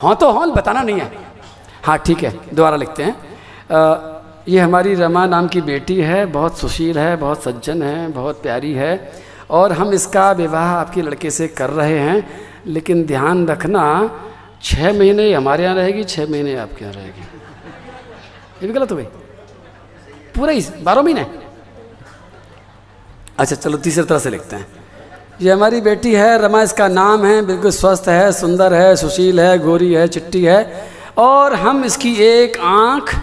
हाँ तो हाँ बताना नहीं है। हाँ ठीक है दोबारा लिखते हैं। आ, ये हमारी रमा नाम की बेटी है बहुत सुशील है बहुत सज्जन है बहुत प्यारी है और हम इसका विवाह आपके लड़के से कर रहे हैं लेकिन ध्यान रखना छः महीने हमारे यहाँ रहेगी छः महीने आपके यहाँ रहेगी। ये भी गलत हो गई। पूरा बारह महीने। अच्छा चलो तीसरी तरह से लिखते हैं। ये हमारी बेटी है, रमा इसका नाम है, बिल्कुल स्वस्थ है, सुंदर है, सुशील है, गोरी है, चिट्टी है। और हम इसकी एक आँख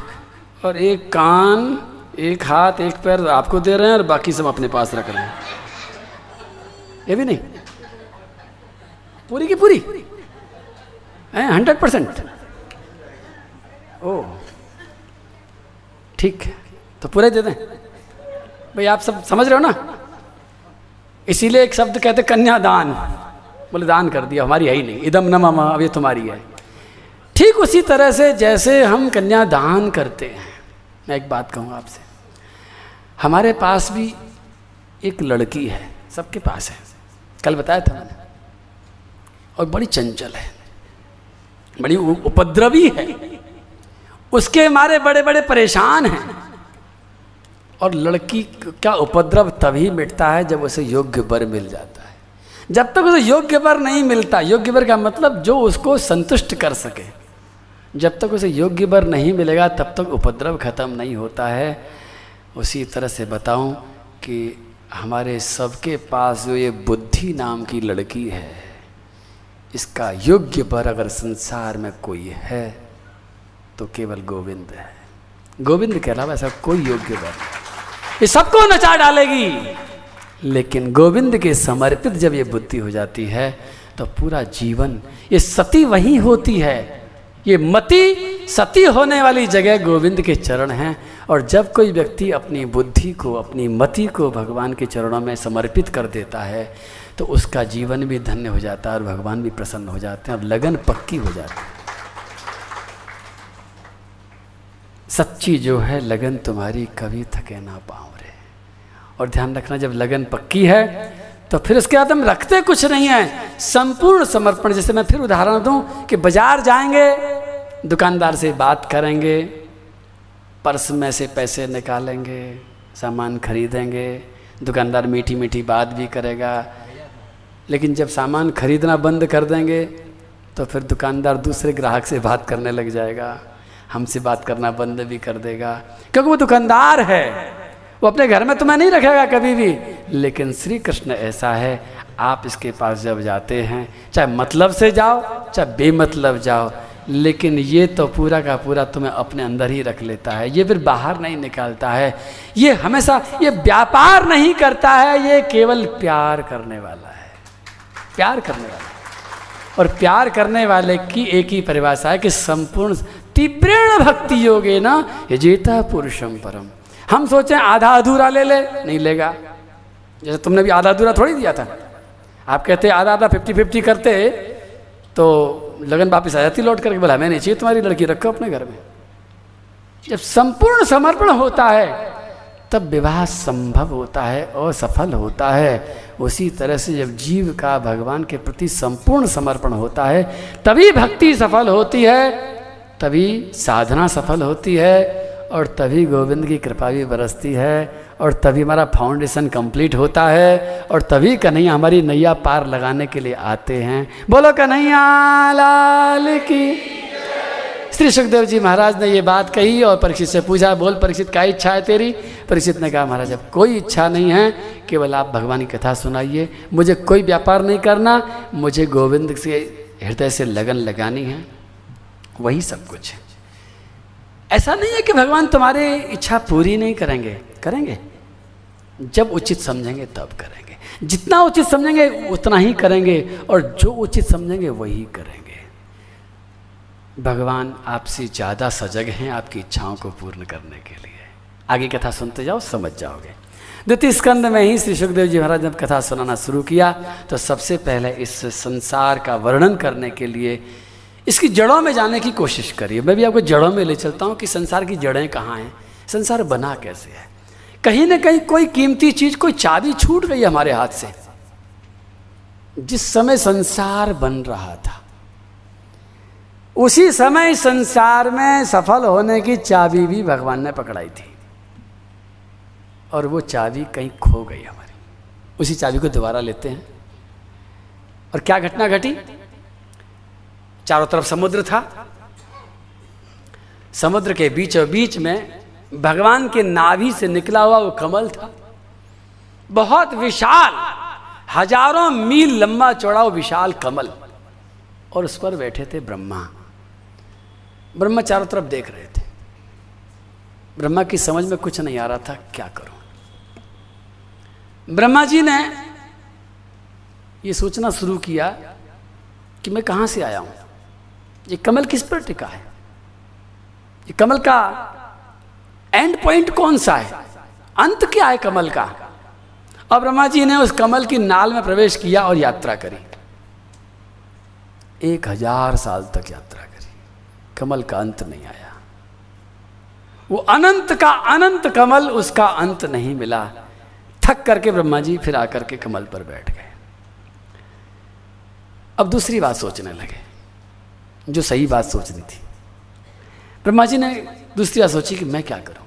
और एक कान, एक हाथ, एक पैर आपको दे रहे हैं और बाकी सब अपने पास रख रहे हैं। ये भी नहीं? पूरी की पूरी? Hundred percent? ओ ठीक तो पूरे दे दें। भाई, आप सब समझ रहे हो ना? इसीलिए एक शब्द कहते कन्यादान। बोले, दान कर दिया, हमारी है ही नहीं। इदम न ममा, अब ये तुम्हारी है। ठीक उसी तरह से जैसे हम कन्यादान करते हैं। मैं एक बात कहूँ आपसे। हमारे पास भी एक लड़की है, सबके पास है। कल बताया था मैंने। और बड़ी चंचल है। बड़ी उपद्रवी है। उसके हमारे बड़े बड़े परेशान हैं। और लड़की का उपद्रव तभी मिटता है जब उसे योग्य वर मिल जाता है। जब तक उसे योग्य वर नहीं मिलता, योग्य वर का मतलब जो उसको संतुष्ट कर सके। जब तक उसे योग्य वर नहीं मिलेगा, तब तक उपद्रव खत्म नहीं होता है। उसी तरह से बताऊँ कि हमारे सबके पास जो ये बुद्धि नाम की लड़की है, इसका योग्य वर अगर संसार में कोई है तो केवल गोविंद है। गोविंद के अलावा ऐसा कोई योग्य वर ये सबको नचा डालेगी। लेकिन गोविंद के समर्पित जब ये बुद्धि हो जाती है तो पूरा जीवन, ये सती वही होती है। ये मति सती होने वाली जगह गोविंद के चरण हैं। और जब कोई व्यक्ति अपनी बुद्धि को, अपनी मति को भगवान के चरणों में समर्पित कर देता है तो उसका जीवन भी धन्य हो जाता है और भगवान भी प्रसन्न हो जाते हैं और लगन पक्की हो जाती है। सच्ची जो है, लगन तुम्हारी कभी थके ना रे और ध्यान रखना, जब लगन पक्की है तो फिर उसके बाद हम रखते कुछ नहीं है। संपूर्ण समर्पण, जैसे मैं फिर उदाहरण दूँ कि बाज़ार जाएँगे, दुकानदार से बात करेंगे, पर्स में से पैसे निकालेंगे, सामान खरीदेंगे, दुकानदार मीठी मीठी बात भी करेगा। लेकिन जब सामान खरीदना बंद कर देंगे तो फिर दुकानदार दूसरे ग्राहक से बात करने लग जाएगा, हमसे बात करना बंद भी कर देगा। क्योंकि वो दुकानदार है। वो अपने घर में तुम्हें नहीं रखेगा कभी भी। लेकिन श्री कृष्ण ऐसा है, आप इसके पास जब जाते हैं, चाहे मतलब से जाओ, चाहे बेमतलब जाओ, लेकिन ये तो पूरा का पूरा तुम्हें अपने अंदर ही रख लेता है। ये फिर बाहर नहीं निकालता है। ये हमेशा, ये व्यापार नहीं करता है, ये केवल प्यार करने वाला है। प्यार करने वाला और प्यार करने वाले की एक ही परिभाषा है कि संपूर्ण तीव्र भक्ति योगे ना, यजेता पुरुषम परम। हम सोचें आधा अधूरा ले ले, नहीं लेगा। जैसे तुमने भी आधा अधूरा थोड़ी दिया था। आप कहते, आधा आधा फिफ्टी फिफ्टी करते। तो लगन वापिस आ जाती, लौट करके बोला मैं नहीं चाहिए तुम्हारी लड़की, रखो अपने घर में। जब संपूर्ण समर्पण होता है, तब विवाह संभव होता है और सफल होता है। उसी तरह से जब जीव का भगवान के प्रति संपूर्ण समर्पण होता है, तभी भक्ति सफल होती है, तभी साधना सफल होती है। और तभी गोविंद की कृपा भी बरसती है, और तभी हमारा फाउंडेशन कंप्लीट होता है, और तभी कन्हैया हमारी नैया पार लगाने के लिए आते हैं। बोलो कन्हैया, लाल की श्री सुखदेव जी महाराज ने ये बात कही, और परीक्षित से पूछा, बोल परीक्षित, क्या इच्छा है तेरी? परीक्षित ने कहा, महाराज, अब कोई इच्छा नहीं है, केवल आप भगवान की कथा सुनाइए। मुझे कोई व्यापार नहीं करना, मुझे गोविंद से हृदय से लगन लगानी है। वही सब कुछ है। ऐसा नहीं है कि भगवान तुम्हारी इच्छा पूरी नहीं करेंगे। करेंगे। जब उचित समझेंगे, तब करेंगे। जितना उचित समझेंगे, उतना ही करेंगे, और जो उचित समझेंगे, वही करेंगे। भगवान आपसे ज़्यादा सजग हैं आपकी इच्छाओं को पूर्ण करने के लिए। आगे कथा सुनते जाओ, समझ जाओगे। द्वितीय स्कंद में ही श्री सुखदेव जी महाराज जब कथा सुनाना शुरू किया। तो सबसे पहले इस संसार का वर्णन करने के लिए इसकी जड़ों में जाने की कोशिश करिए। मैं भी आपको जड़ों में ले चलता हूँ कि संसार की जड़ें कहाँ हैं, संसार बना कैसे है। कहीं ना कहीं कोई कीमती चीज़, कोई चाबी छूट गई हमारे हाथ से। जिस समय संसार बन रहा था, उसी समय संसार में सफल होने की चाबी भी भगवान ने पकड़ाई थी। और वो चाबी कहीं खो गई हमारी। उसी चाबी को दोबारा लेते हैं। और क्या घटना घटी? चारों तरफ़ समुद्र था। समुद्र के बीचों बीच में भगवान के नाभि से निकला हुआ वो कमल था। बहुत विशाल, हज़ारों मील लंबा चौड़ा विशाल कमल। और उस पर बैठे थे ब्रह्मा। ब्रह्मा चारों तरफ़ देख रहे थे। ब्रह्मा की समझ में कुछ नहीं आ रहा था, क्या करूँ? ब्रह्मा जी ने ये सोचना शुरू किया कि मैं कहाँ से आया हूँ? ये कमल किस पर टिका है? ये कमल का एंड पॉइंट कौन सा है? अंत क्या है कमल का? और ब्रह्मा जी ने उस कमल की नाल में प्रवेश किया और यात्रा करी। एक हज़ार साल तक यात्रा करी। कमल का अंत नहीं आया। वो अनंत का अनंत कमल, उसका अंत नहीं मिला। थक करके ब्रह्मा जी फिर आकर के कमल पर बैठ गए। अब दूसरी बात सोचने लगे। जो सही बात सोचनी थी। ब्रह्मा जी ने दूसरी बात सोची कि मैं क्या करूँ?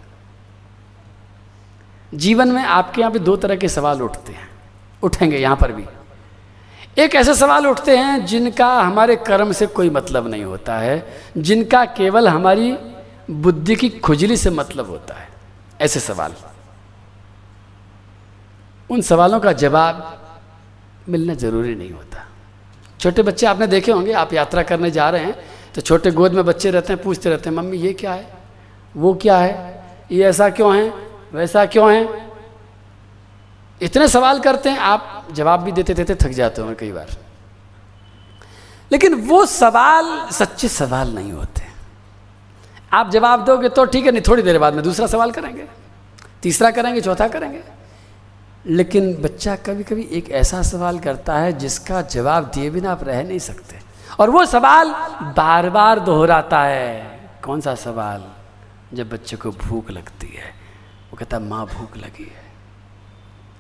जीवन में आपके यहाँ पे दो तरह के सवाल उठते हैं। उठेंगे यहाँ पर भी। एक ऐसे सवाल उठते हैं जिनका हमारे कर्म से कोई मतलब नहीं होता है, जिनका केवल हमारी बुद्धि की खुजली से मतलब होता है। ऐसे सवाल। उन सवालों का जवाब मिलना ज़रूरी नहीं होता। छोटे बच्चे आपने देखे होंगे, आप यात्रा करने जा रहे हैं तो छोटे गोद में बच्चे रहते हैं, पूछते रहते हैं, मम्मी, ये क्या है? वो क्या है? ये ऐसा क्यों है? वैसा क्यों है? इतने सवाल करते हैं, आप जवाब भी देते देते थक जाते हो कई बार। लेकिन वो सवाल, सच्चे सवाल नहीं होते। आप जवाब दोगे तो ठीक है, नहीं, थोड़ी देर बाद में दूसरा सवाल करेंगे, तीसरा करेंगे, चौथा करेंगे। लेकिन बच्चा कभी कभी एक ऐसा सवाल करता है जिसका जवाब दिए बिना आप रह नहीं सकते। और वो सवाल बार बार दोहराता है। कौन सा सवाल? जब बच्चे को भूख लगती है। वो कहता है, माँ, भूख लगी है।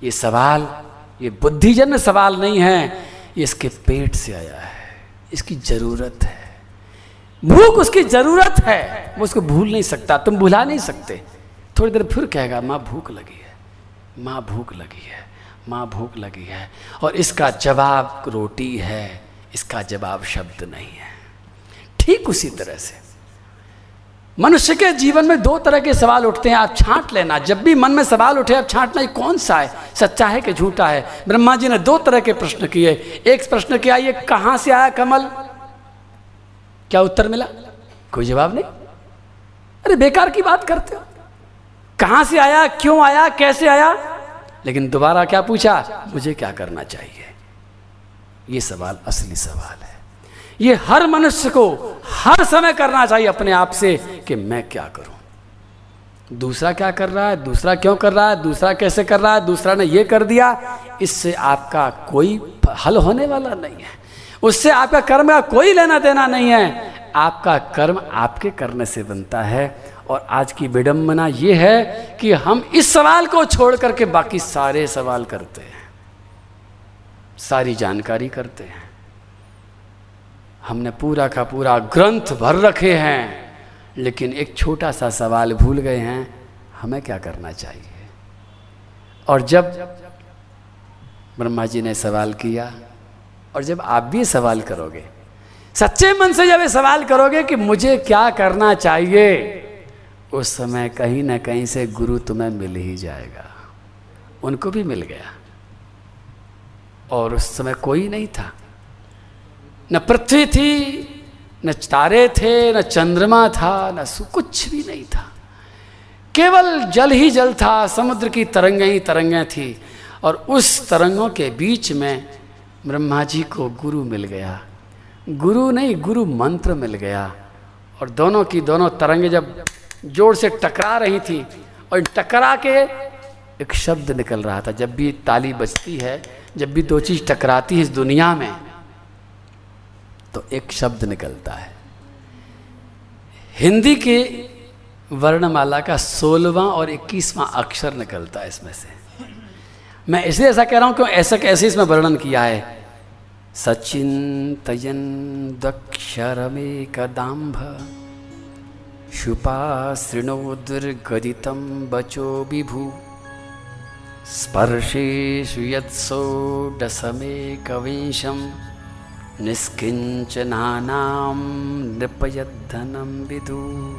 ये सवाल, ये बुद्धिजन्य सवाल नहीं है। ये इसके पेट से आया है। इसकी ज़रूरत है। भूख उसकी ज़रूरत है। वो उसको भूल नहीं सकता। तुम भुला नहीं सकते। थोड़ी देर फिर कहेगा, माँ, भूख लगी है। माँ भूख लगी है, माँ भूख लगी है। और इसका जवाब रोटी है, इसका जवाब शब्द नहीं है। ठीक उसी तरह से। मनुष्य के जीवन में दो तरह के सवाल उठते हैं, आप छांट लेना। जब भी मन में सवाल उठे, आप छांटना कौन सा है? सच्चा है कि झूठा है? ब्रह्मा जी ने दो तरह के प्रश्न किए। एक प्रश्न किया, ये कहाँ से आया कमल? क्या उत्तर मिला? कोई जवाब नहीं? अरे बेकार की बात करते हो। कहाँ से आया? क्यों आया? कैसे आया? लेकिन दोबारा क्या पूछा? मुझे क्या करना चाहिए? ये सवाल, असली सवाल है। ये हर मनुष्य को हर समय करना चाहिए अपने आप से कि मैं क्या करूँ? दूसरा क्या कर रहा है? दूसरा क्यों कर रहा है? दूसरा कैसे कर रहा है? दूसरा ने ये कर दिया। इससे आपका कोई हल होने वाला नहीं है। उससे आपका कर्म का कोई लेना देना नहीं है। आपका कर्म आपके करने से बनता है। और आज की विडंबना ये है कि हम इस सवाल को छोड़ करके बाकी सारे सवाल करते हैं। सारी जानकारी करते हैं। हमने पूरा का पूरा ग्रंथ भर रखे हैं, लेकिन एक छोटा सा सवाल भूल गए हैं, हमें क्या करना चाहिए? और जब ब्रह्मा जी ने सवाल किया, और जब आप भी सवाल करोगे, सच्चे मन से जब ये सवाल करोगे कि मुझे क्या करना चाहिए उस समय कहीं ना कहीं से गुरु तुम्हें मिल ही जाएगा। उनको भी मिल गया। और उस समय कोई नहीं था। न पृथ्वी थी, न तारे थे, न चंद्रमा था, न कुछ भी नहीं था। केवल जल ही जल था, समुद्र की तरंगें ही तरंगें थी। और उस तरंगों के बीच में ब्रह्मा जी को गुरु मिल गया। गुरु नहीं, गुरु मंत्र मिल गया। और दोनों की दोनों तरंगें जब ज़ोर से टकरा रही थी और टकरा के एक शब्द निकल रहा था, जब भी ताली बजती है, जब भी दो चीज़ टकराती है इस दुनिया में तो एक शब्द निकलता है। हिंदी के वर्णमाला का सोलवा और इक्कीसवां अक्षर निकलता है इसमें से। मैं इसलिए ऐसा कह रहा हूँ क्यों ऐसा कैसे इसमें वर्णन किया है? सचिन्तयन् दक्षरमेकदाम्भ शुपाशृणो दुर्गदितं वचो विभु। स्पर्शेषु यत्सोडसमेकविंशं निष्किञ्चनानां नृपयद्धनं विदु।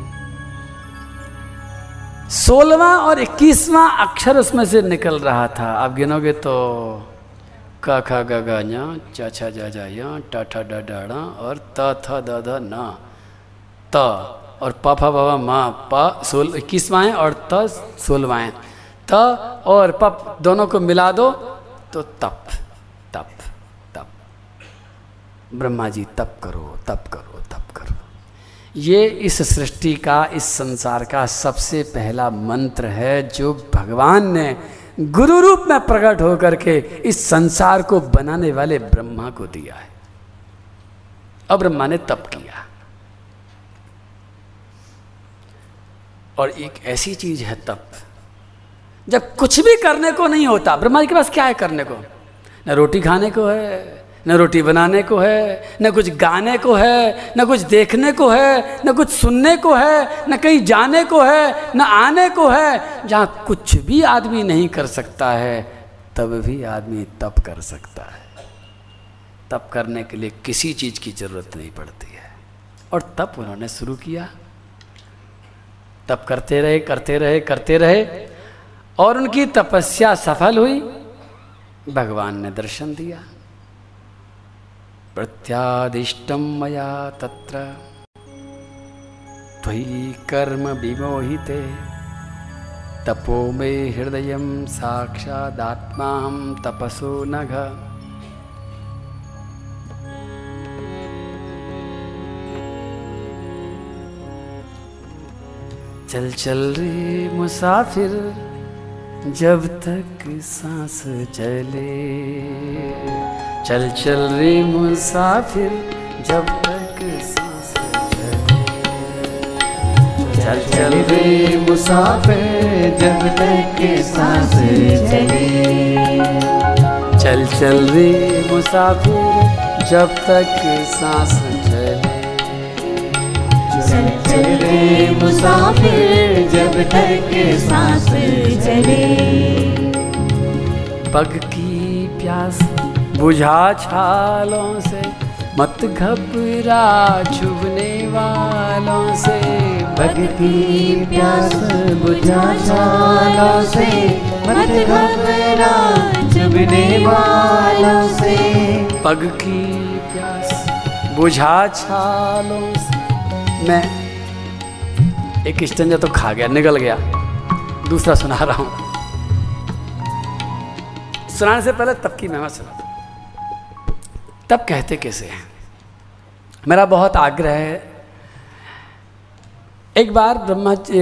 सोलवा और इक्कीसवां अक्षर उसमें से निकल रहा था। आप गिनोगे तो क, ख, ग ग, ञ, च, छ, ज ज, य, ट, ठ, ड ड और त, थ, द, ध, न, त। और प, फ ब म, प, सोल इक्कीसवां है और त सोलवा है त और पप दोनों को मिला दो तो तप तप तप। ब्रह्मा जी, तप करो तप करो तप करो। ये इस सृष्टि का, इस संसार का सबसे पहला मंत्र है, जो भगवान ने गुरु रूप में प्रकट होकर के इस संसार को बनाने वाले ब्रह्मा को दिया है। अब ब्रह्मा ने तप किया। और एक ऐसी चीज़ है तप। जब कुछ भी करने को नहीं होता ब्रह्मा जी के पास क्या है करने को? न रोटी खाने को है, न रोटी बनाने को है, न कुछ गाने को है, न कुछ देखने को है, न कुछ सुनने को है, न कहीं जाने को है, न आने को है। जहाँ कुछ भी आदमी नहीं कर सकता है, तब भी आदमी तप कर सकता है। तप करने के लिए किसी चीज़ की ज़रूरत नहीं पड़ती है। और तप उन्होंने शुरू किया। तप करते रहे करते रहे करते रहे और उनकी तपस्या सफल हुई। भगवान ने दर्शन दिया। प्रत्यादिष्टं मया तत्र। कर्म विमोहिते। तपो मे हृदय साक्षादात्मा तपसो नघ। चल चल रे मुसाफिर, जब तक सांस चले। चल चल रे मुसाफिर, जब तक सांस चले। चल चल रे मुसाफिर, जब तक सांस चले। चल चल रे मुसाफिर, जब तक सांस चले। चल चल मुसाफिर जब तक सांस चले। पग की प्यास बुझा छालों से मत घबरा चुभने वालों से। पग की प्यास बुझा छालों से मत घबरा चुभने वालों से। पग की प्यास बुझा छालों से मैं एक स्टंजा तो खा गया निकल गया। दूसरा सुना रहा हूँ। सुनाने से पहले तब की महिमा सुना तब कहते कैसे हैं? मेरा बहुत आग्रह है। एक बार ब्रह्मा जी,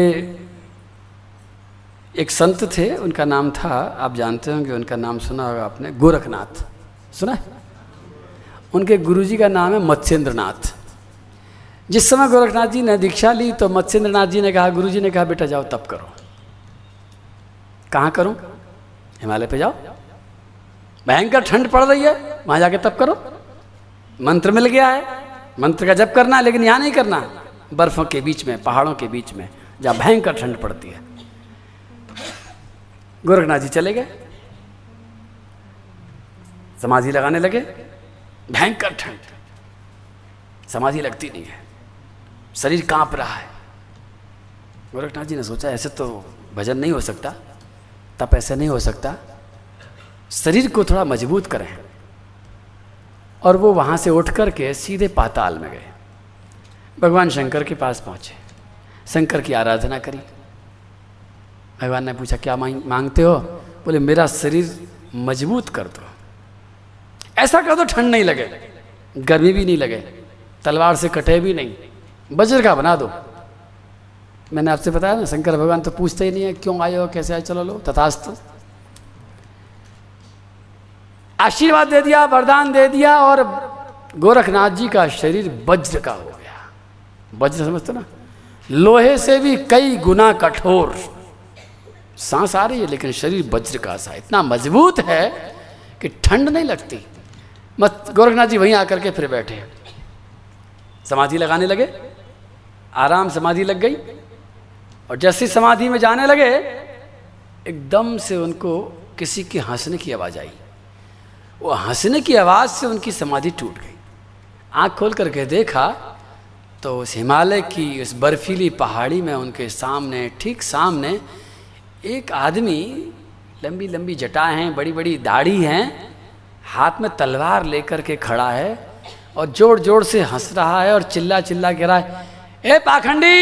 एक संत थे, उनका नाम था, आप जानते होंगे, उनका नाम सुना होगा आपने, गोरखनाथ। सुना उनके गुरुजी का नाम है मत्स्येंद्रनाथ। जिस समय गोरखनाथ जी ने दीक्षा ली तो मत्स्येंद्रनाथ जी ने कहा गुरु जी ने कहा, बेटा जाओ, तप करो। कहाँ करूँ? हिमालय पे जाओ। भयंकर ठंड पड़ रही है, वहाँ जाके तप करो। मंत्र मिल गया है। मंत्र का जप करना है, लेकिन यहाँ नहीं करना। बर्फों के बीच में, पहाड़ों के बीच में, जहाँ भयंकर ठंड पड़ती है। गोरखनाथ जी चले गए। समाधि लगाने लगे। भयंकर ठंड। समाधि लगती नहीं है। शरीर काँप रहा है। गोरखनाथ जी ने सोचा, ऐसे तो भजन नहीं हो सकता, तप ऐसे नहीं हो सकता। शरीर को थोड़ा मज़बूत करें। और वो वहाँ से उठ कर के सीधे पाताल में गए। भगवान शंकर के पास पहुँचे। शंकर की आराधना करी। भगवान ने पूछा, क्या मांग मांगते हो? बोले, मेरा शरीर मज़बूत कर दो। ऐसा कर दो ठंड नहीं लगे, गर्मी भी नहीं लगे, तलवार से कटे भी नहीं वज्र का बना दो। मैंने आपसे बताया ना, शंकर भगवान तो पूछते ही नहीं है, क्यों आए हो, कैसे आए, चलो लो, तथास्तु। आशीर्वाद दे दिया, वरदान दे दिया और गोरखनाथ जी का शरीर वज्र का हो गया। वज्र समझते ना? लोहे से भी कई गुना कठोर। सांस आ रही है, लेकिन शरीर वज्र का सा इतना मज़बूत है कि ठंड नहीं लगती। मत, गोरखनाथ जी वहीं आकर के फिर बैठे समाधि लगाने लगे? आराम समाधि लग गई और जैसे समाधि में जाने लगे, एकदम से उनको किसी के हंसने की आवाज़ आई। वो हंसने की आवाज़ से उनकी समाधि टूट गई। आँख खोल करके देखा तो उस हिमालय की, उस बर्फीली पहाड़ी में उनके सामने, ठीक सामने एक आदमी, लंबी लंबी जटा हैं, बड़ी बड़ी दाढ़ी हैं, हाथ में तलवार लेकर के खड़ा है और ज़ोर ज़ोर से हंस रहा है और चिल्ला चिल्ला कह रहा है ए पाखंडी,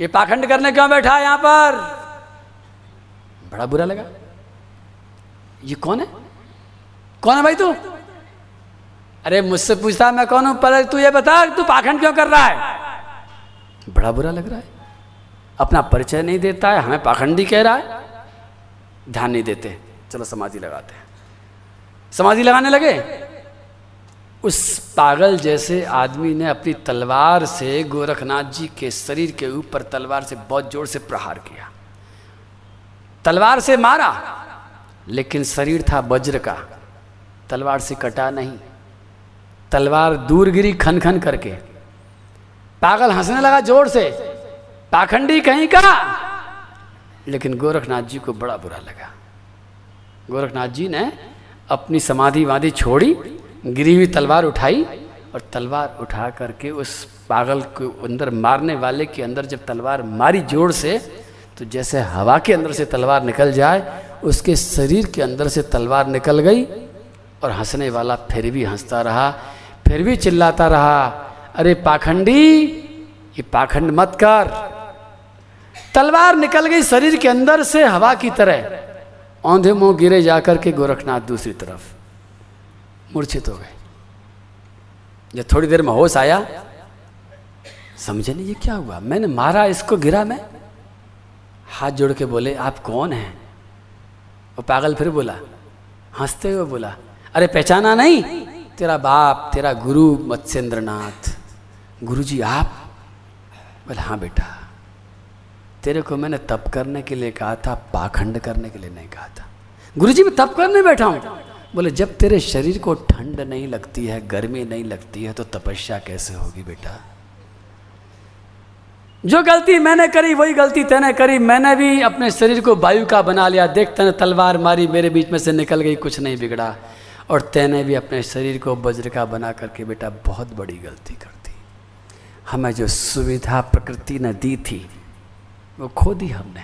ये पाखंड करने क्यों बैठा है यहाँ पर? बड़ा बुरा लगा। ये कौन है? कौन है भाई तू? अरे मुझसे पूछता मैं कौन हूँ? पर तू ये बता, तू पाखंड क्यों कर रहा है? बड़ा बुरा लग रहा है। अपना परिचय नहीं देता है, हमें पाखंडी कह रहा है। ध्यान नहीं देते। चलो समाधि लगाते हैं। समाधि लगाने लगे? उस पागल जैसे आदमी ने अपनी तलवार से गोरखनाथ जी के शरीर के ऊपर तलवार से बहुत ज़ोर से प्रहार किया। तलवार से मारा, लेकिन शरीर था वज्र का। तलवार से कटा नहीं। तलवार दूर गिरी खन खन करके। पागल हंसने लगा ज़ोर से, पाखंडी कहीं का? लेकिन गोरखनाथ जी को बड़ा बुरा लगा। गोरखनाथ जी ने अपनी समाधि वादी छोड़ी गिरी हुई तलवार उठाई और तलवार उठा करके उस पागल को अंदर मारने वाले के अंदर जब तलवार मारी ज़ोर से तो जैसे हवा के अंदर से तलवार निकल जाए, उसके शरीर के अंदर से तलवार निकल गई और हंसने वाला फिर भी हंसता रहा, फिर भी चिल्लाता रहा, अरे पाखंडी, ये पाखंड मत कर। तलवार निकल गई शरीर के अंदर से हवा की तरह। औंधे मुँह गिरे जाकर के गोरखनाथ दूसरी तरफ़। मूर्छित हो गए। जब थोड़ी देर में होश आया, समझे नहीं ये क्या हुआ? मैंने मारा, इसको गिरा मैं? हाथ जोड़ के बोले, आप कौन हैं? वो पागल फिर बोला, हँसते हुए बोला, अरे पहचाना नहीं, तेरा बाप, तेरा गुरु मत्स्येंद्रनाथ। गुरु जी आप? बोले हाँ बेटा। तेरे को मैंने तप करने के लिए कहा था, पाखंड करने के लिए नहीं कहा था। गुरु जी मैं तप करने बैठा हूँ। बोले, जब तेरे शरीर को ठंड नहीं लगती है, गर्मी नहीं लगती है तो तपस्या कैसे होगी बेटा? जो गलती मैंने करी, वही गलती तेने करी। मैंने भी अपने शरीर को वायु का बना लिया। देख, तेने तलवार मारी, मेरे बीच में से निकल गई, कुछ नहीं बिगड़ा। और तेने भी अपने शरीर को वज्र का बना करके बेटा बहुत बड़ी गलती कर दी। हमें जो सुविधा प्रकृति ने दी थी, वो खो दी हमने।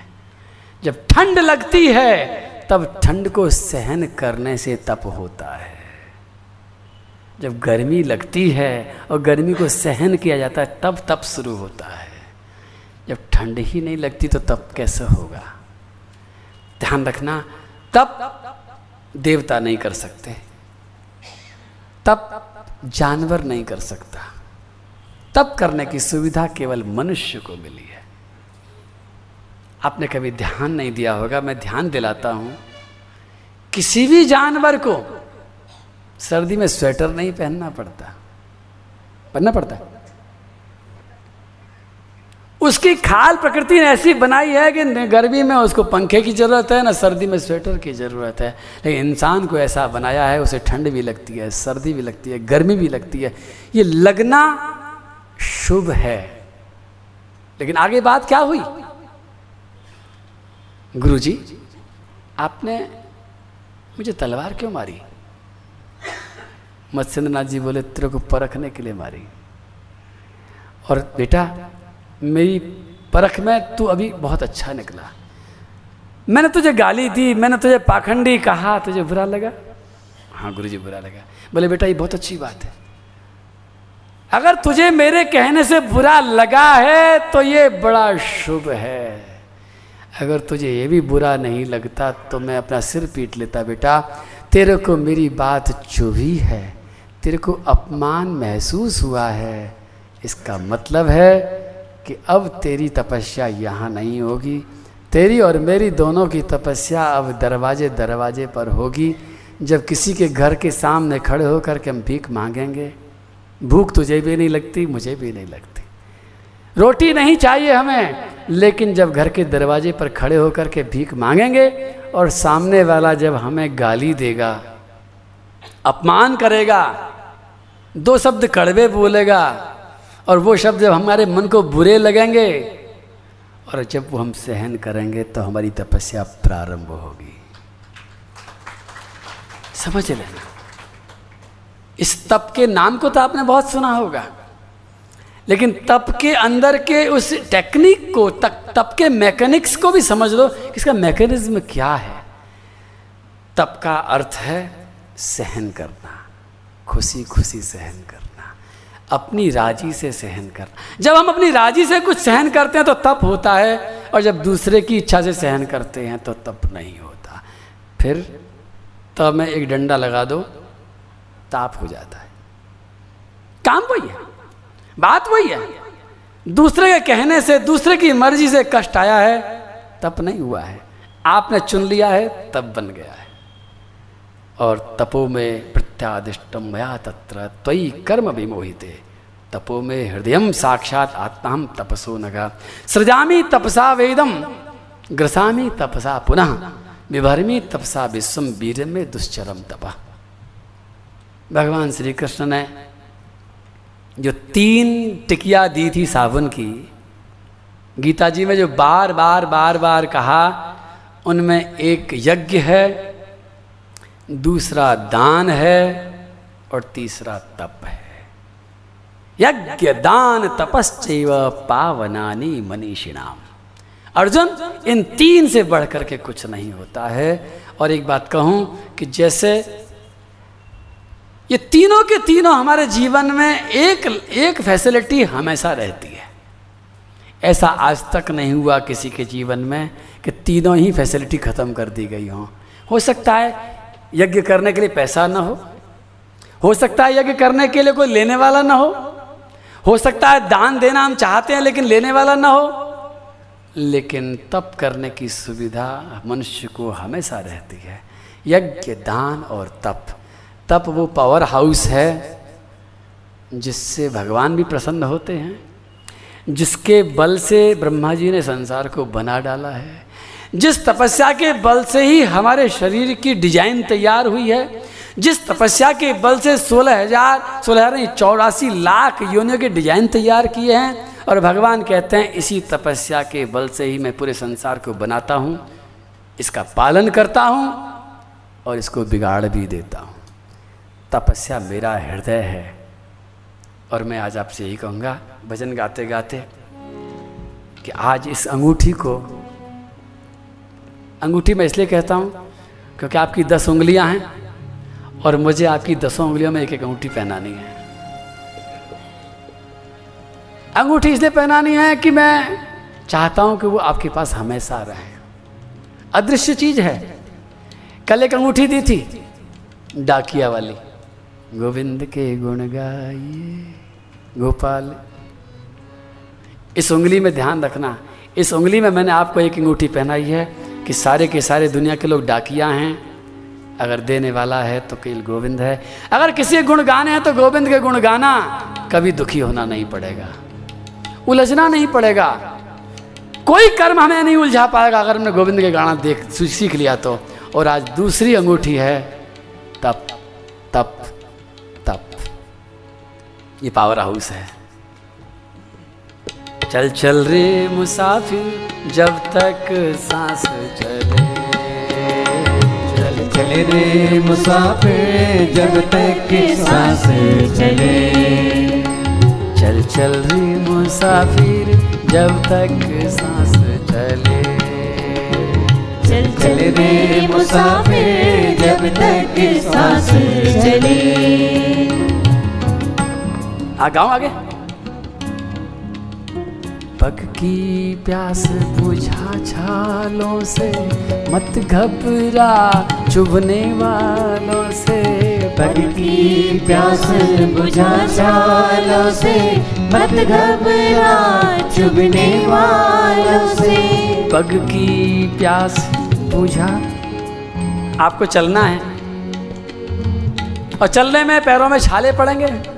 जब ठंड लगती है तब ठंड को सहन करने से तप होता है। जब गर्मी लगती है और गर्मी को सहन किया जाता है, तब तप शुरू होता है। जब ठंड ही नहीं लगती तो तप कैसे होगा? ध्यान रखना, तप देवता नहीं कर सकते। तप जानवर नहीं कर सकता। तप करने की सुविधा केवल मनुष्य को मिली है। आपने कभी ध्यान नहीं दिया होगा, मैं ध्यान दिलाता हूँ। किसी भी जानवर को सर्दी में स्वेटर नहीं पहनना पड़ता। पहनना पड़ता उसकी खाल प्रकृति ने ऐसी बनाई है कि गर्मी में उसको पंखे की ज़रूरत है, ना सर्दी में स्वेटर की ज़रूरत है। लेकिन इंसान को ऐसा बनाया है, उसे ठंड भी लगती है, सर्दी भी लगती है, गर्मी भी लगती है। ये लगना शुभ है। लेकिन आगे बात क्या हुई? गुरुजी, आपने मुझे तलवार क्यों मारी? मत्स्येंद्रनाथ जी बोले, तेरे को परखने के लिए मारी। और बेटा, मेरी परख में तू अभी बहुत अच्छा निकला। मैंने तुझे गाली दी, मैंने तुझे पाखंडी कहा, तुझे बुरा लगा? हाँ गुरु जी बुरा लगा। बोले, बेटा, ये बहुत अच्छी बात है। अगर तुझे मेरे कहने से बुरा लगा है तो ये बड़ा शुभ है। अगर तुझे ये भी बुरा नहीं लगता तो मैं अपना सिर पीट लेता बेटा। तेरे को मेरी बात चुभी है, तेरे को अपमान महसूस हुआ है। इसका मतलब है कि अब तेरी तपस्या यहाँ नहीं होगी। तेरी और मेरी दोनों की तपस्या अब दरवाजे दरवाजे पर होगी। जब किसी के घर के सामने खड़े होकर के हम भीख मांगेंगे, भूख तुझे भी नहीं लगती, मुझे भी नहीं लगती। रोटी नहीं चाहिए हमें। लेकिन जब घर के दरवाजे पर खड़े होकर के भीख मांगेंगे और सामने वाला जब हमें गाली देगा, अपमान करेगा, दो शब्द कड़वे बोलेगा और वो शब्द जब हमारे मन को बुरे लगेंगे और जब वो हम सहन करेंगे तो हमारी तपस्या प्रारंभ होगी। समझ लेना इस तप के नाम को तो आपने बहुत सुना होगा। लेकिन तप के अंदर के उस टेक्निक को, तक, तप के मैकेनिक्स को भी समझ लो इसका मैकेनिज्म क्या है। तप का अर्थ है सहन करना खुशी खुशी सहन करना, अपनी राज़ी से सहन करना। जब हम अपनी राज़ी से कुछ सहन करते हैं तो तप होता है और जब दूसरे की इच्छा से सहन करते हैं तो तप नहीं होता। फिर तब में एक डंडा लगा दो, ताप हो जाता है। काम वही है। बात वही है। दूसरे के कहने से, दूसरे की मर्ज़ी से कष्ट आया है, तप नहीं हुआ है। आपने चुन लिया है तब बन गया है। और तपो में प्रत्यादिष्टम मया तत्र, त्वयि कर्म विमोहिते। तपो में हृदय साक्षात आत्मा तपसो नगा। सृजामी तपसा वेदम ग्रसामी तपसा पुनः। विभरमी तपसा विश्वम वीर में दुश्चरम तपा। भगवान श्री कृष्ण ने जो तीन टिकिया दी थी साबुन की, गीता जी में जो बार बार बार बार कहा, उनमें एक यज्ञ है, दूसरा दान है, और तीसरा तप है। यज्ञ, दान तपस्व पावनानी, मनीषिणाम। अर्जुन, इन तीन से बढ़कर के कुछ नहीं होता है। और एक बात कहूँ कि जैसे ये तीनों के तीनों हमारे जीवन में एक एक फैसिलिटी हमेशा रहती है। ऐसा आज तक नहीं हुआ किसी के जीवन में कि तीनों ही फैसिलिटी खत्म कर दी गई हों। हो सकता है यज्ञ करने के लिए पैसा ना हो। हो सकता है यज्ञ करने के लिए कोई लेने वाला ना हो। हो सकता है दान देना हम चाहते हैं लेकिन लेने वाला ना हो। लेकिन तप करने की सुविधा मनुष्य को हमेशा रहती है। यज्ञ, दान और तप। तप वो पावर हाउस है, जिससे भगवान भी प्रसन्न होते हैं, जिसके बल से ब्रह्मा जी ने संसार को बना डाला है, जिस तपस्या के बल से ही हमारे शरीर की डिज़ाइन तैयार हुई है, जिस तपस्या के बल से सोलह हज़ार सोलह हज़ार चौरासी लाख योनियों के डिज़ाइन तैयार किए हैं, और भगवान कहते हैं, इसी तपस्या के बल से ही मैं पूरे संसार को बनाता हूँ, इसका पालन करता हूँ, और इसको बिगाड़ भी देता हूँ। तपस्या मेरा हृदय है। और मैं आज आपसे यही कहूँगा, भजन गाते गाते कि आज इस अंगूठी को, अंगूठी मैं इसलिए कहता हूँ क्योंकि आपकी दस उंगलियाँ हैं और मुझे आपकी दसों उंगलियों में एक एक अंगूठी पहनानी है। अंगूठी इसलिए पहनानी है कि मैं चाहता हूँ कि वो आपके पास हमेशा रहे। अदृश्य चीज़ है। कल एक अंगूठी दी थी, डाकिया वाली। गोविंद के गुण गाइए। गोपाल, इस उंगली में ध्यान रखना। इस उंगली में मैंने आपको एक अंगूठी पहनाई है कि सारे के सारे दुनिया के लोग डाकिया हैं। अगर देने वाला है तो केवल गोविंद है। अगर किसी गुण गाने हैं तो गोविंद के गुण गाना। कभी दुखी होना नहीं पड़ेगा। उलझना नहीं पड़ेगा। कोई कर्म हमें नहीं उलझा पाएगा। अगर हमने गोविंद के गाना देख, सीख लिया तो। और आज दूसरी अंगूठी है, तप तप। ये पावर हाउस है। चल चल रे मुसाफिर, जब तक सांस चले। चल, चले रे मुसाफिर, जब तक सांस चले। चल चल रे मुसाफिर, जब तक सांस चले। चल चल रे मुसाफिर, जब तक सांस चले। आ गाँव आगे। पग की प्यास बुझा छालों से मत घबरा चुभने वालों से। पग की प्यास बुझा छालों से मत घबरा चुभने वालों से। पग की प्यास बुझा। आपको चलना है। और चलने में पैरों में छाले पड़ेंगे।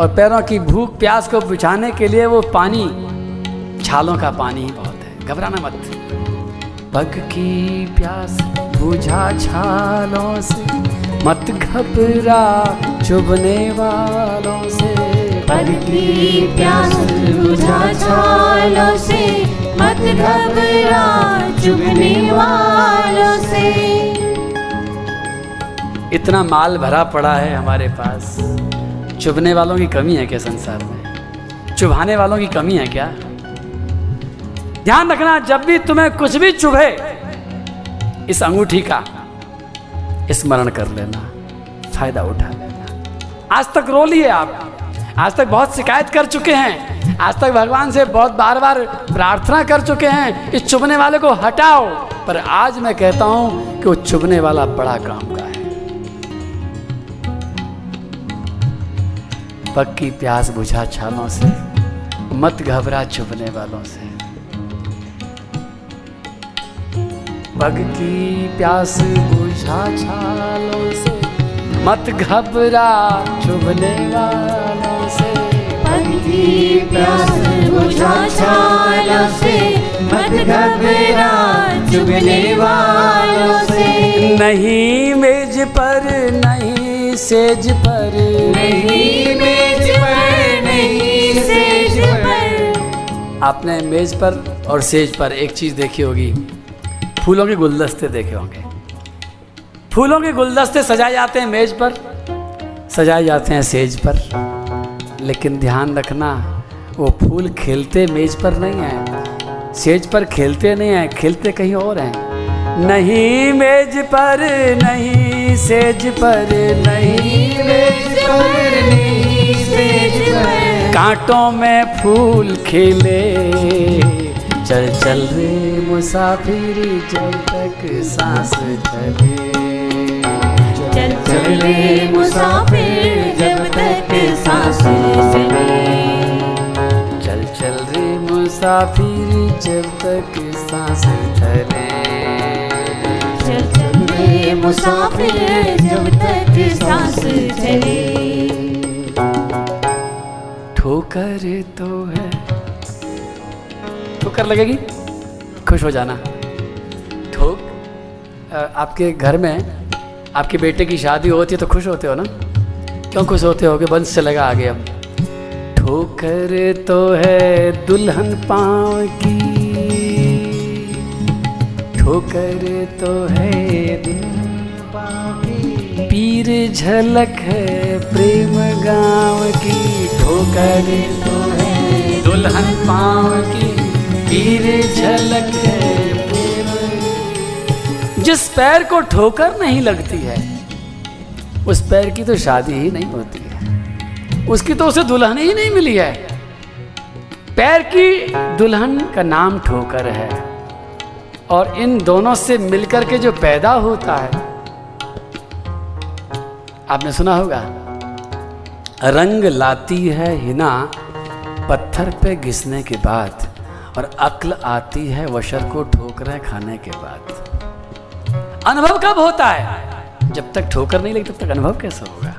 और पैरों की भूख प्यास को बुझाने के लिए वो पानी छालों का पानी ही बहुत है। घबराना मत। पग की प्यास बुझा छालों से मत घबरा चुभने वालों से। पद की प्यास बुझा छालों से मत घबरा चुभने वालों से। इतना माल भरा पड़ा है हमारे पास। चुभने वालों की कमी है क्या संसार में? चुभाने वालों की कमी है क्या? ध्यान रखना, जब भी तुम्हें कुछ भी चुभे, इस अंगूठी का स्मरण कर लेना, फ़ायदा उठा लेना। आज तक रो लिए आप। आज तक बहुत शिकायत कर चुके हैं। आज तक भगवान से बहुत बार बार प्रार्थना कर चुके हैं इस चुभने वाले को हटाओ। पर आज मैं कहता हूँ कि वो चुभने वाला बड़ा काम का है। पक्की प्यास बुझा छालों से मत घबरा चुभने वालों से। पग की प्यास बुझा छालों से मत घबरा चुभने वालों से। पद की प्यास बुझा छालों से मत घबरा चुभने वालों से। नहीं मेज पर नहीं सेज पर। नहीं मेज पर नहीं सेज पर। आपने मेज पर और सेज पर एक चीज़ देखी होगी। फूलों के गुलदस्ते देखे होंगे। फूलों के गुलदस्ते सजाए जाते हैं मेज पर सजाए जाते हैं सेज पर। लेकिन ध्यान रखना वो फूल खेलते मेज पर नहीं है। सेज पर खेलते नहीं हैं खेलते कहीं और हैं। नहीं मेज पर नहीं सेज पर नहीं मेज पर नहीं सेज पर। कांटों में फूल खिले चल चल रे मुसाफिरी जब तक सांस चले। चल चल रे मुसाफिर जब तक सांस चले। चल चल रे मुसाफिरी जब तक सांस चले। मुसाफिर जब तक सांस चले। ठोकर तो है। ठोकर लगेगी? खुश हो जाना। ठोक आपके घर में आपके बेटे की शादी होती है तो खुश होते हो ना? क्यों खुश होते हो कि बंश से लगा आगे अब? ठोकर तो है दुल्हन पाँव की। ठोकर तो है दुल्हन पीर झलक है प्रेम गाँव की, ठोकर तो है दुल्हन पाँव की। पीर झलक है प्रेम। जिस पैर को ठोकर नहीं लगती है, उस पैर की तो शादी ही नहीं होती है। उसकी तो उसे दुल्हन ही नहीं मिली है। पैर की दुल्हन का नाम ठोकर है। और इन दोनों से मिलकर के जो पैदा होता है आपने सुना होगा? रंग लाती है हिना, पत्थर पे घिसने के बाद, और अक्ल आती है वशर को ठोकरें खाने के बाद। अनुभव कब होता है? जब तक ठोकर नहीं लगी, तब तक अनुभव कैसे होगा?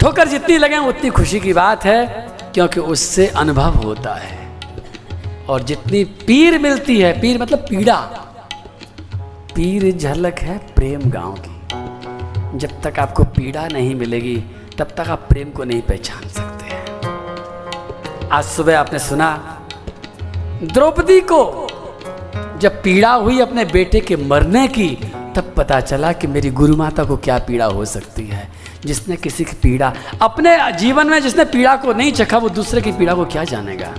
ठोकर जितनी लगे, उतनी खुशी की बात है, क्योंकि उससे अनुभव होता है। और जितनी पीर मिलती है, पीर मतलब पीड़ा। पीर झलक है प्रेम गाँव की। जब तक आपको पीड़ा नहीं मिलेगी, तब तक आप प्रेम को नहीं पहचान सकते। हैं आज सुबह आपने सुना, द्रौपदी को जब पीड़ा हुई अपने बेटे के मरने की, तब पता चला कि मेरी गुरु माता को क्या पीड़ा हो सकती है। जिसने किसी की पीड़ा, अपने जीवन में जिसने पीड़ा को नहीं चखा, वो दूसरे की पीड़ा को क्या जानेगा?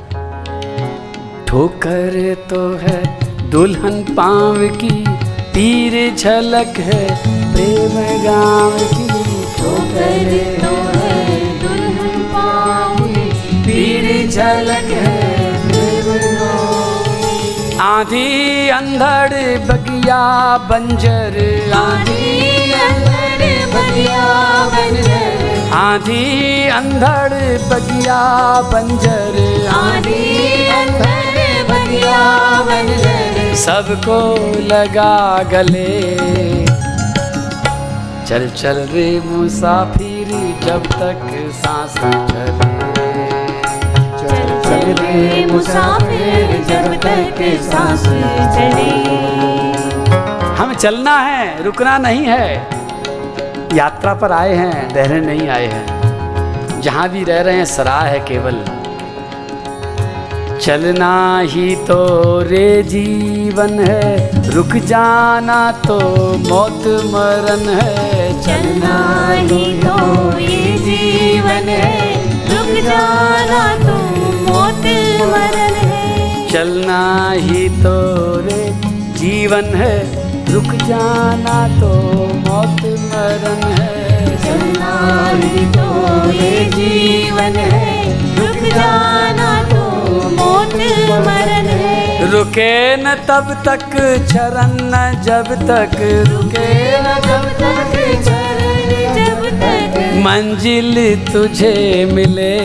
ठोकर तो है, दुल्हन पाँव की, तीर झलक है प्रेम गाँव की तो है दुल्हन झलक है आंधी अंधड़ बगिया बंजर, आंधी अंदर बगिया बंजर। आंधी अंधड़ बगिया बंजर, आधी अंदर बगिया बंजर। सबको लगा गले। चल चल रे मुसाफिर जब तक सांस चले। चल चल रे मुसाफिर जब तक सांस चले। हमें चलना है रुकना नहीं है। यात्रा पर आए हैं ठहरने नहीं आए हैं। जहाँ भी रह रहे हैं सराह है केवल। चलना ही तो रे जीवन है रुक जाना तो मौत मरण है। चलना ही तो ये जीवन है। रुक जाना तो मौत मरण है। चलना ही तो रे जीवन है। रुक जाना तो मौत मरण है। चलना ही तो ये जीवन है। रुक जाना तो मौत मरण है। रुके न तब तक चरण न जब तक रुके न जब तक जब तक मंजिल तुझे मिले।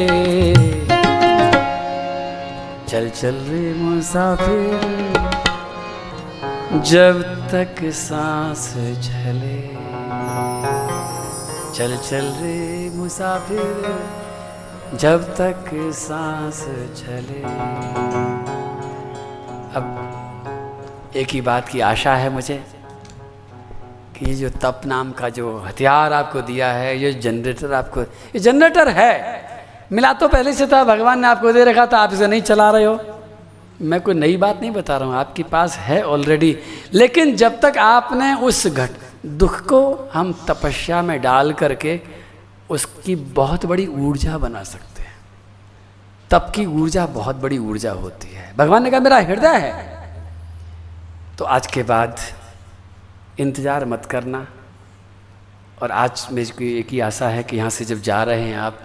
चल चल रे मुसाफिर, जब तक सांस चले चल चल रे मुसाफिर, जब तक सांस चले अब एक ही बात की आशा है मुझे कि ये जो तप नाम का जो हथियार आपको दिया है, ये जनरेटर आपको, ये जनरेटर है। मिला तो पहले से था, भगवान ने आपको दे रखा था, आप इसे नहीं चला रहे हो। मैं कोई नई बात नहीं बता रहा हूँ, आपके पास है ऑलरेडी लेकिन जब तक आपने उस घट, दुख को हम तपस्या में डाल करके उसकी बहुत बड़ी ऊर्जा बना सकते तप की ऊर्जा बहुत बड़ी ऊर्जा होती है। भगवान ने कहा, मेरा हृदय है। तो आज के बाद इंतज़ार मत करना। और आज मेरी एक ही आशा है कि यहाँ से जब जा रहे हैं आप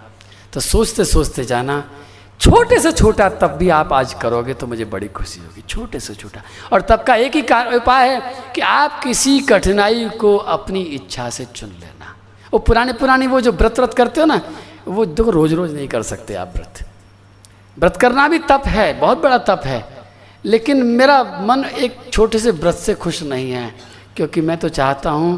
तो सोचते सोचते जाना। छोटे से छोटा तब भी आप आज करोगे तो मुझे बड़ी खुशी होगी। छोटे से छोटा। और तब का एक ही उपाय है कि आप किसी कठिनाई को अपनी इच्छा से चुन लेना। वो पुराने पुराने वो जो व्रत व्रत करते हो ना, वो देखो रोज रोज नहीं कर सकते आप व्रत। व्रत करना भी तप है, बहुत बड़ा तप है। लेकिन मेरा मन एक छोटे से व्रत से खुश नहीं है, क्योंकि मैं तो चाहता हूँ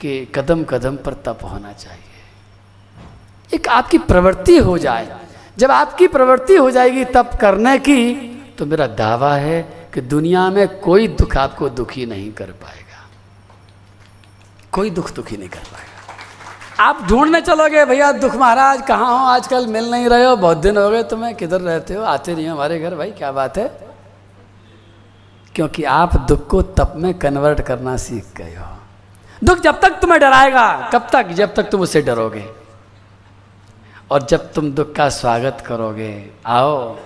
कि कदम कदम पर तप होना चाहिए। एक आपकी प्रवृत्ति हो जाए। जब आपकी प्रवृत्ति हो जाएगी तप करने की तो मेरा दावा है कि दुनिया में कोई दुख आपको दुखी नहीं कर पाएगा। कोई दुख दुखी नहीं कर पाएगा। आप ढूँढने चलोगे, भैया, दुख महाराज, कहाँ हो? आजकल मिल नहीं रहे हो, बहुत दिन हो गए तुम्हें किधर रहते हो? आते नहीं हो हमारे घर, भाई, क्या बात है? क्योंकि आप दुख को तप में कन्वर्ट करना सीख गए हो। दुख जब तक तुम्हें डराएगा, कब तक? जब तक तुम उससे डरोगे। और जब तुम दुख का स्वागत करोगे, आओ।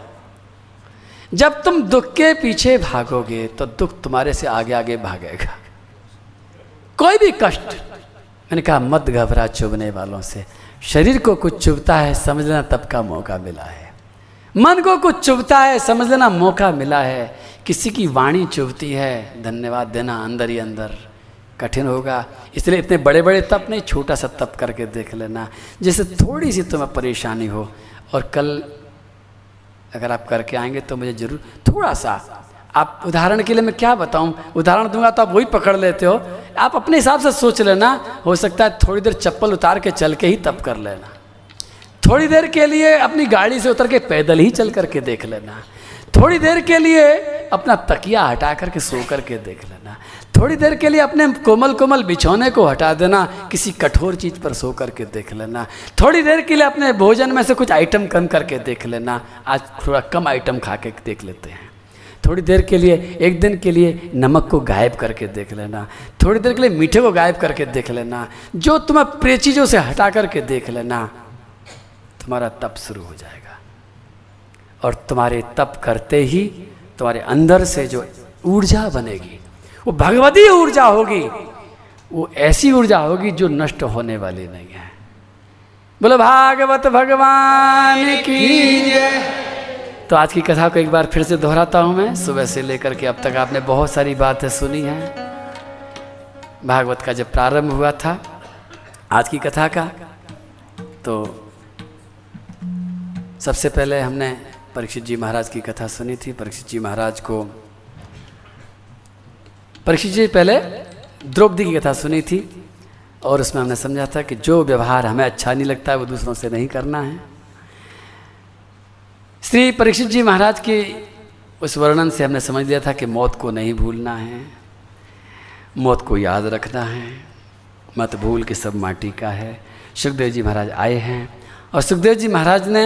जब तुम दुख के पीछे भागोगे तो दुख तुम्हारे से आगे आगे भागेगा। कोई भी कष्ट मैंने कहा, मत घबरा चुभने वालों से। शरीर को कुछ चुभता है समझ लेना तब का मौका मिला है। मन को कुछ चुभता है समझ लेना मौका मिला है। किसी की वाणी चुभती है, धन्यवाद देना अंदर ही अंदर कठिन होगा। इसलिए इतने बड़े बड़े तप नहीं छोटा सा तप करके देख लेना। जैसे थोड़ी सी तुम्हें परेशानी हो। और कल अगर आप करके आएँगे तो मुझे ज़रूर थोड़ा सा आप उदाहरण के लिए मैं क्या बताऊँ? उदाहरण दूँगा तो आप वही पकड़ लेते हो। आप अपने हिसाब से सोच लेना, हो सकता है थोड़ी देर चप्पल उतार के चल के ही तप कर लेना। थोड़ी देर के लिए अपनी गाड़ी से उतर के पैदल ही चल करके देख लेना। थोड़ी देर के लिए अपना तकिया हटा करके सो करके देख लेना। थोड़ी देर के लिए अपने कोमल कोमल बिछौने को हटा देना, किसी कठोर चीज़ पर सो करके देख लेना। थोड़ी देर के लिए अपने भोजन में से कुछ आइटम कम करके देख लेना। आज थोड़ा कम आइटम खा के देख लेते हैं। थोड़ी देर के लिए, एक दिन के लिए नमक को गायब करके देख लेना, थोड़ी देर के लिए मीठे को गायब करके देख लेना, जो तुम्हें प्रिय चीज़ों से हटा करके देख लेना, तुम्हारा तप शुरू हो जाएगा। और तुम्हारे तप करते ही तुम्हारे अंदर से जो ऊर्जा बनेगी, वो भगवती ऊर्जा होगी, वो ऐसी ऊर्जा होगी जो नष्ट होने वाली नहीं है। बोलो, भागवत भगवान की तो आज की कथा को एक बार फिर से दोहराता हूँ मैं। सुबह से लेकर के अब तक आपने बहुत सारी बातें सुनी हैं। भागवत का जब प्रारंभ हुआ था, आज की कथा का तो सबसे पहले हमने परीक्षित जी महाराज की कथा सुनी थी। परीक्षित जी महाराज को, परीक्षित जी पहले द्रौपदी की कथा सुनी थी और उसमें हमने समझा था कि जो व्यवहार हमें अच्छा नहीं लगता है, वो दूसरों से नहीं करना है। श्री परीक्षित जी महाराज के उस वर्णन से हमने समझ लिया था कि मौत को नहीं भूलना है, मौत को याद रखना है। मत भूल के सब माटी का है। सुखदेव जी महाराज आए हैं और सुखदेव जी महाराज ने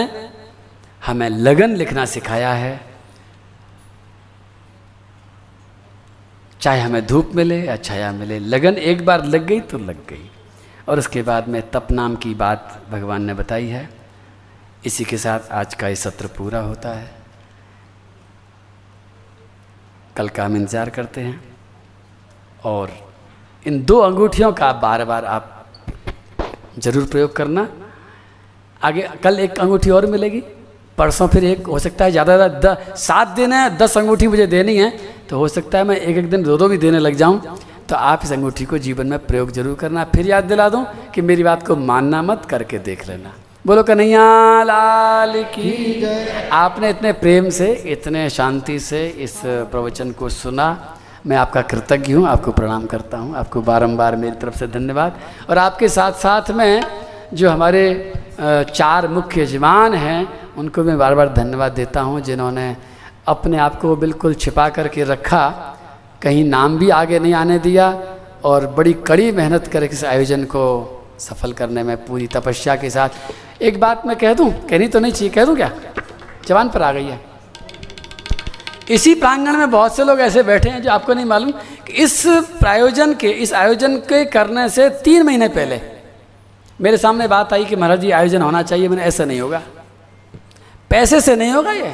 हमें लगन लिखना सिखाया है। चाहे हमें धूप मिले या छाया मिले, लगन एक बार लग गई तो लग गई। और उसके बाद में तप नाम की बात भगवान ने बताई है। इसी के साथ आज का ये सत्र पूरा होता है। कल का हम इंतज़ार करते हैं और इन दो अंगूठियों का बार बार आप ज़रूर प्रयोग करना। आगे कल एक अंगूठी और मिलेगी, परसों फिर एक, हो सकता है ज़्यादा ज़्यादा सात दिन है, दस अंगूठी मुझे देनी है तो हो सकता है मैं एक एक दिन दो दो भी देने लग जाऊँ। तो आप इस अंगूठी को जीवन में प्रयोग ज़रूर करना। फिर याद दिला दूँ कि मेरी बात को मानना मत, करके देख लेना। बोलो कन्हैया लाल की आपने इतने प्रेम से इतने शांति से इस प्रवचन को सुना। मैं आपका कृतज्ञ हूँ आपको प्रणाम करता हूँ। आपको बारंबार मेरी तरफ़ से धन्यवाद। और आपके साथ साथ में जो हमारे चार मुख्य यजमान हैं उनको मैं बार बार धन्यवाद देता हूँ जिन्होंने अपने आप को बिल्कुल छिपा करके रखा। कहीं नाम भी आगे नहीं आने दिया और बड़ी कड़ी मेहनत करके इस आयोजन को सफल करने में पूरी तपस्या के साथ। एक बात मैं कह दूँ, कहनी तो नहीं चाहिए, कह दूँ क्या? जवान पर आ गई है। इसी प्रांगण में बहुत से लोग ऐसे बैठे हैं जो आपको नहीं मालूम कि इस प्रायोजन के, इस आयोजन के करने से तीन महीने पहले मेरे सामने बात आई कि महाराज जी, आयोजन होना चाहिए, मैंने ऐसा नहीं होगा। पैसे से नहीं होगा ये?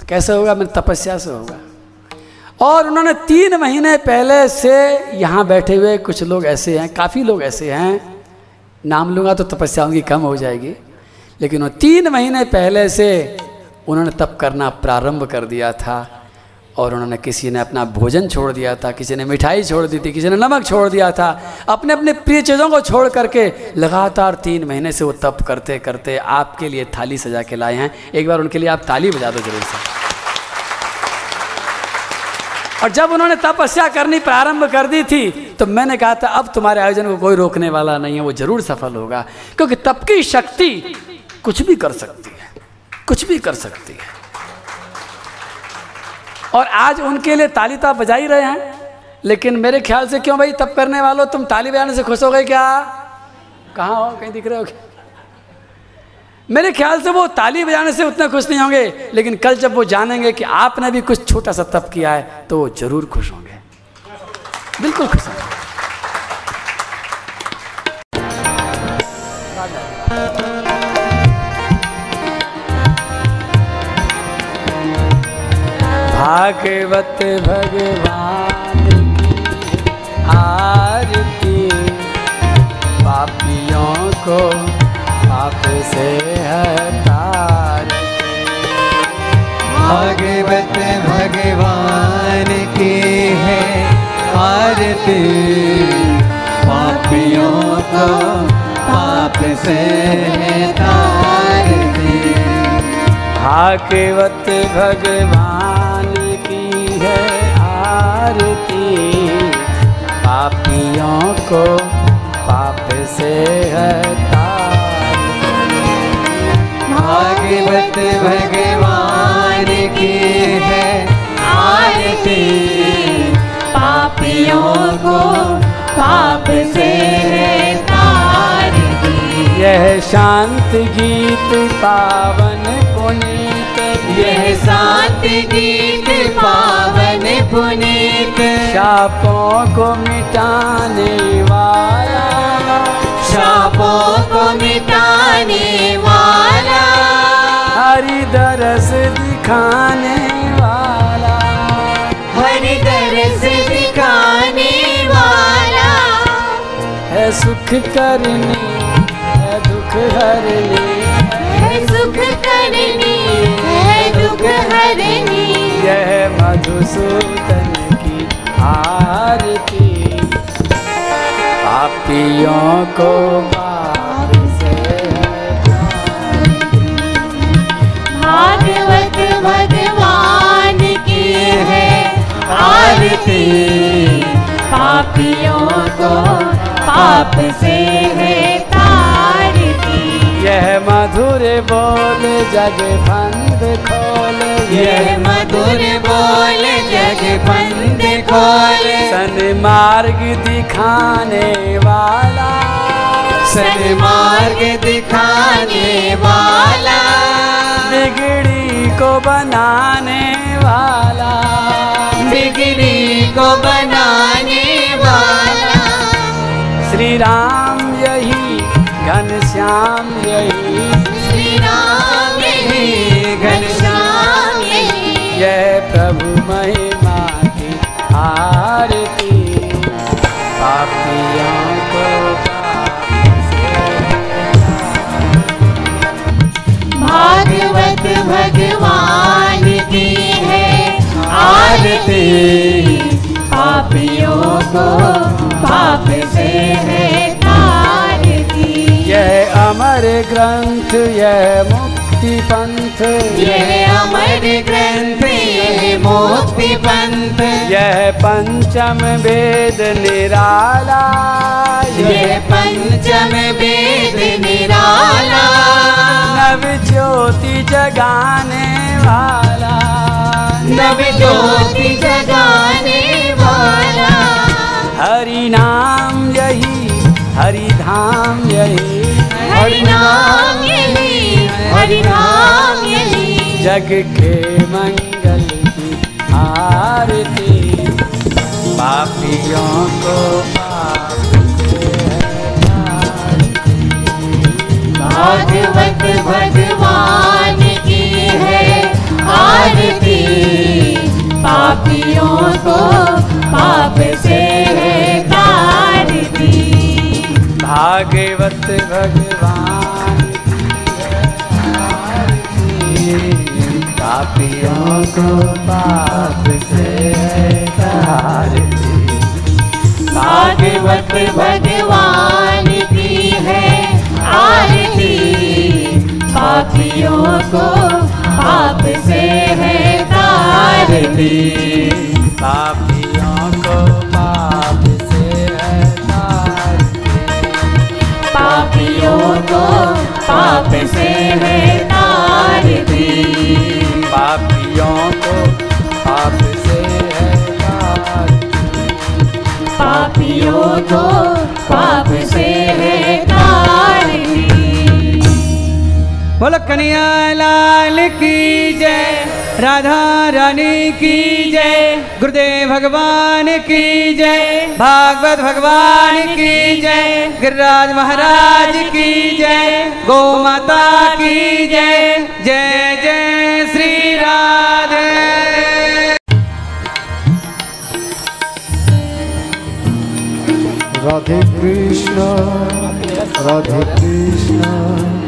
तो कैसे होगा? मेरी तपस्या से होगा। और उन्होंने तीन महीने पहले से यहाँ बैठे हुए कुछ लोग ऐसे हैं, काफ़ी लोग ऐसे हैं नाम लूँगा तो तपस्या उनकी कम हो जाएगी। लेकिन वो तीन महीने पहले से उन्होंने तप करना प्रारंभ कर दिया था और उन्होंने किसी ने अपना भोजन छोड़ दिया था, किसी ने मिठाई छोड़ दी थी, किसी ने नमक छोड़ दिया था अपने अपने प्रिय चीज़ों को छोड़ करके लगातार तीन महीने से वो तप करते करते आपके लिए थाली सजा के लाए हैं। एक बार उनके लिए आप ताली बजा दो ज़रूर से। और जब उन्होंने तपस्या करनी प्रारंभ कर दी थी तो मैंने कहा था, अब तुम्हारे आयोजन को कोई रोकने वाला नहीं है, वो ज़रूर सफल होगा, क्योंकि तप की शक्ति कुछ भी कर सकती है, कुछ भी कर सकती है। और आज उनके लिए ताली तो आप बजा ही रहे हैं, लेकिन मेरे ख्याल से क्यों भाई तप करने वालों तुम ताली बजाने से खुश हो गए क्या? कहाँ हो? कहीं दिख रहे हो क्या? मेरे ख्याल से वो ताली बजाने से उतने खुश नहीं होंगे, लेकिन कल जब वो जानेंगे कि आपने भी कुछ छोटा सा तप किया है तो वो ज़रूर खुश होंगे। बिल्कुल खुश होंगे। भागवत भगवान आरती पापियों को पाप से हटार भागवत भगवान की है आरती। पापियों को पाप से तारती भागवत भगवान की है आरती। पापियों को पाप से हटार भागवत भगवान की है आरती। पापियों को पाप से तारती यह शांत गीत पावन पुनीत यह शांत गीत पावन पुनीत। शापों को मिटाने वाला। शापों को मिटाने वाला। हरि दरस दिखाने वाला। हरि दरस दिखाने वाला। है सुख करने है दुख हरने। है सुख करनी है दुख हरनी यह मधुसूदन की आरती। पापियों को पाप से भागवत भगवान की है आरती। पापियों को पाप से है। मधुर बोल जग बंद खोल ये। मधुर बोल जग बंद खोल। सन मार्ग दिखाने वाला। सन मार्ग दिखाने वाला। बिगड़ी को बनाने वाला। बिगड़ी को बनाने वाला। श्री राम यही घनश्याम यही यही। घनश्याम यह प्रभु महिमा की आरती। पापियों को भागवत भगवान की है आरती। पापियों को पाप से है तारती। यह अमर ग्रंथ यह मुक्ति पंथ। यह अमर ग्रंथ यह मुक्ति पंथ। यह पंचम वेद निराला। यह पंचम वेद निराला। नव ज्योति जगाने वाला। नव ज्योति जगाने वाला। हरि नाम यही हरि धाम यही। हरि नाम हरि नाम जग के मंगल की आरती। पापियों को पाप से भागवत भगवान की है आरती। पापियों को पाप से है तारती। भागवत भगवान पापियों को पाप से तारती। भागवत भगवान की है आरती पापियों को पाप से है तारती पापियों को पाप से है तारती। पापियों को पाप से है बोलो कन्हैया लाल की जय, राधा रानी की जय, गुरुदेव भगवान की जय, भागवत भगवान की जय, गिरिराज महाराज की जय गौ माता की जय जय जय Shri Radhe. Radhe Krishna Radhe Krishna.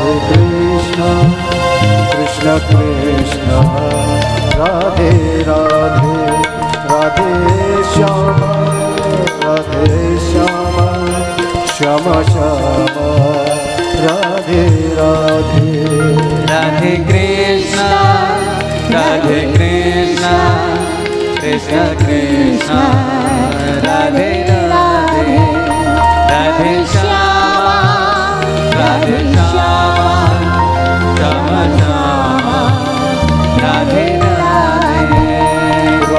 Radhe Krishna Krishna Krishna, Radhe Radhe Radhe Shyam Radhe Shyam Shyam Shyam, Radhe Radhe. Radhe Krishna Radhe Krishna Krishna Krishna, Radhe Radhe Radhe Shyama.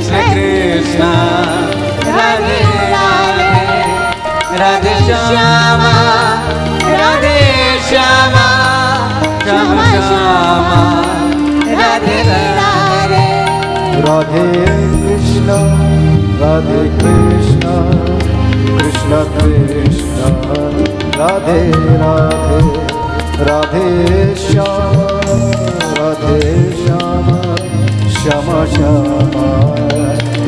Krishna Krishna. Radhe Radhe. Radhe Shyama Radhe Shyama. Shyama Shyama. Radhe Radhe. Radhe Krishna Radhe Krishna. Krishna Krishna. Radhe Radhe. Radhe Shyam Radhe Shyam. Shyam Shyam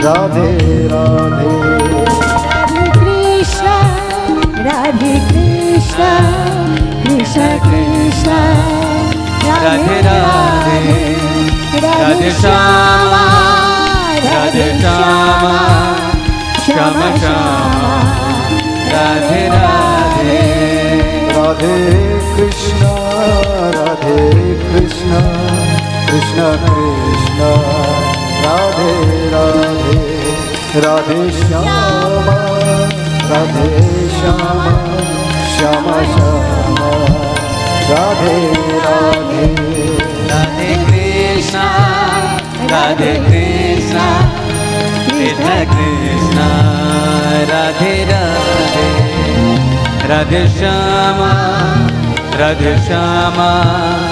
Radhe Radhe Radhe Krishna Radhe Krishna Krishna Krishna Radhe Radhe Radhe Shyama Radhe Shyama Shyama Shyama Radhe Radhe Radhe Krishna Radhe Krishna Krishna Krishna Radhe Radhe Radhe Shama Radhe Shama Shama Shama Radhe Radhe Radhe Krishna Radhe Krishna Krishna Krishna Radhe Radhe Radhe Shama Radhe Shama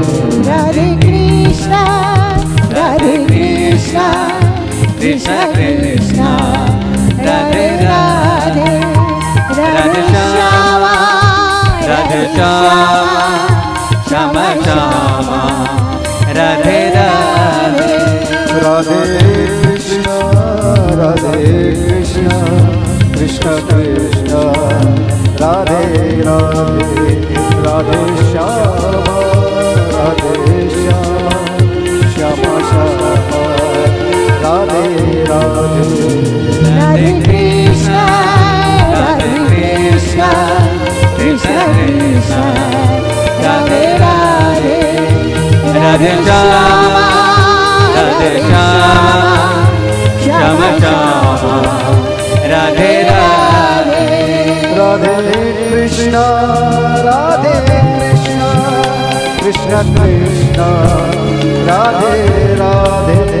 Krishna. Krishna Krishna Radhe Radhe Radhe. Shyama. Radhe Shyama. Shyama Shyama Radhe Radhe Radhe. Krishna Radhe Krishna. Krishna Krishna. Radhe Radhe. Radhe Radhe Radhe Krishna Radhe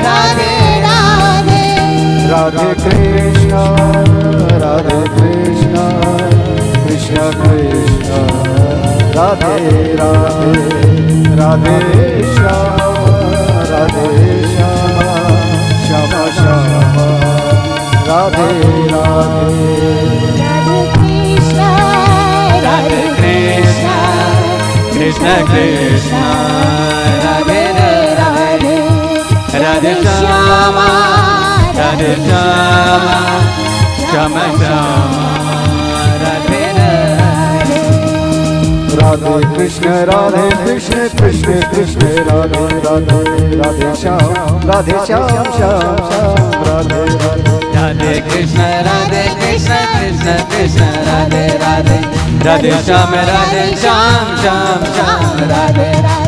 Radhe Radhe. Radhe Krishna Radhe Krishna Krishna Krishna. Radhe Radhe Radhe Shyama Radhe Shyama Shyama. Shyama Radhe. Radhe Radhe Krishna. Radhe Radhe Shyama Radhe Shyama Shyam Shyama Radhe Radhe Radhe Krishna Radhe Krishna Krishna Krishna Radhe Radhe Radhe Shyam Radhe Shyam Shyam Shyam Radhe Radhe Radhe Krishna Radhe Krishna Krishna Krishna Radhe Radhe Radhe Shyam Radhe Shyam Shyam Shyam Radhe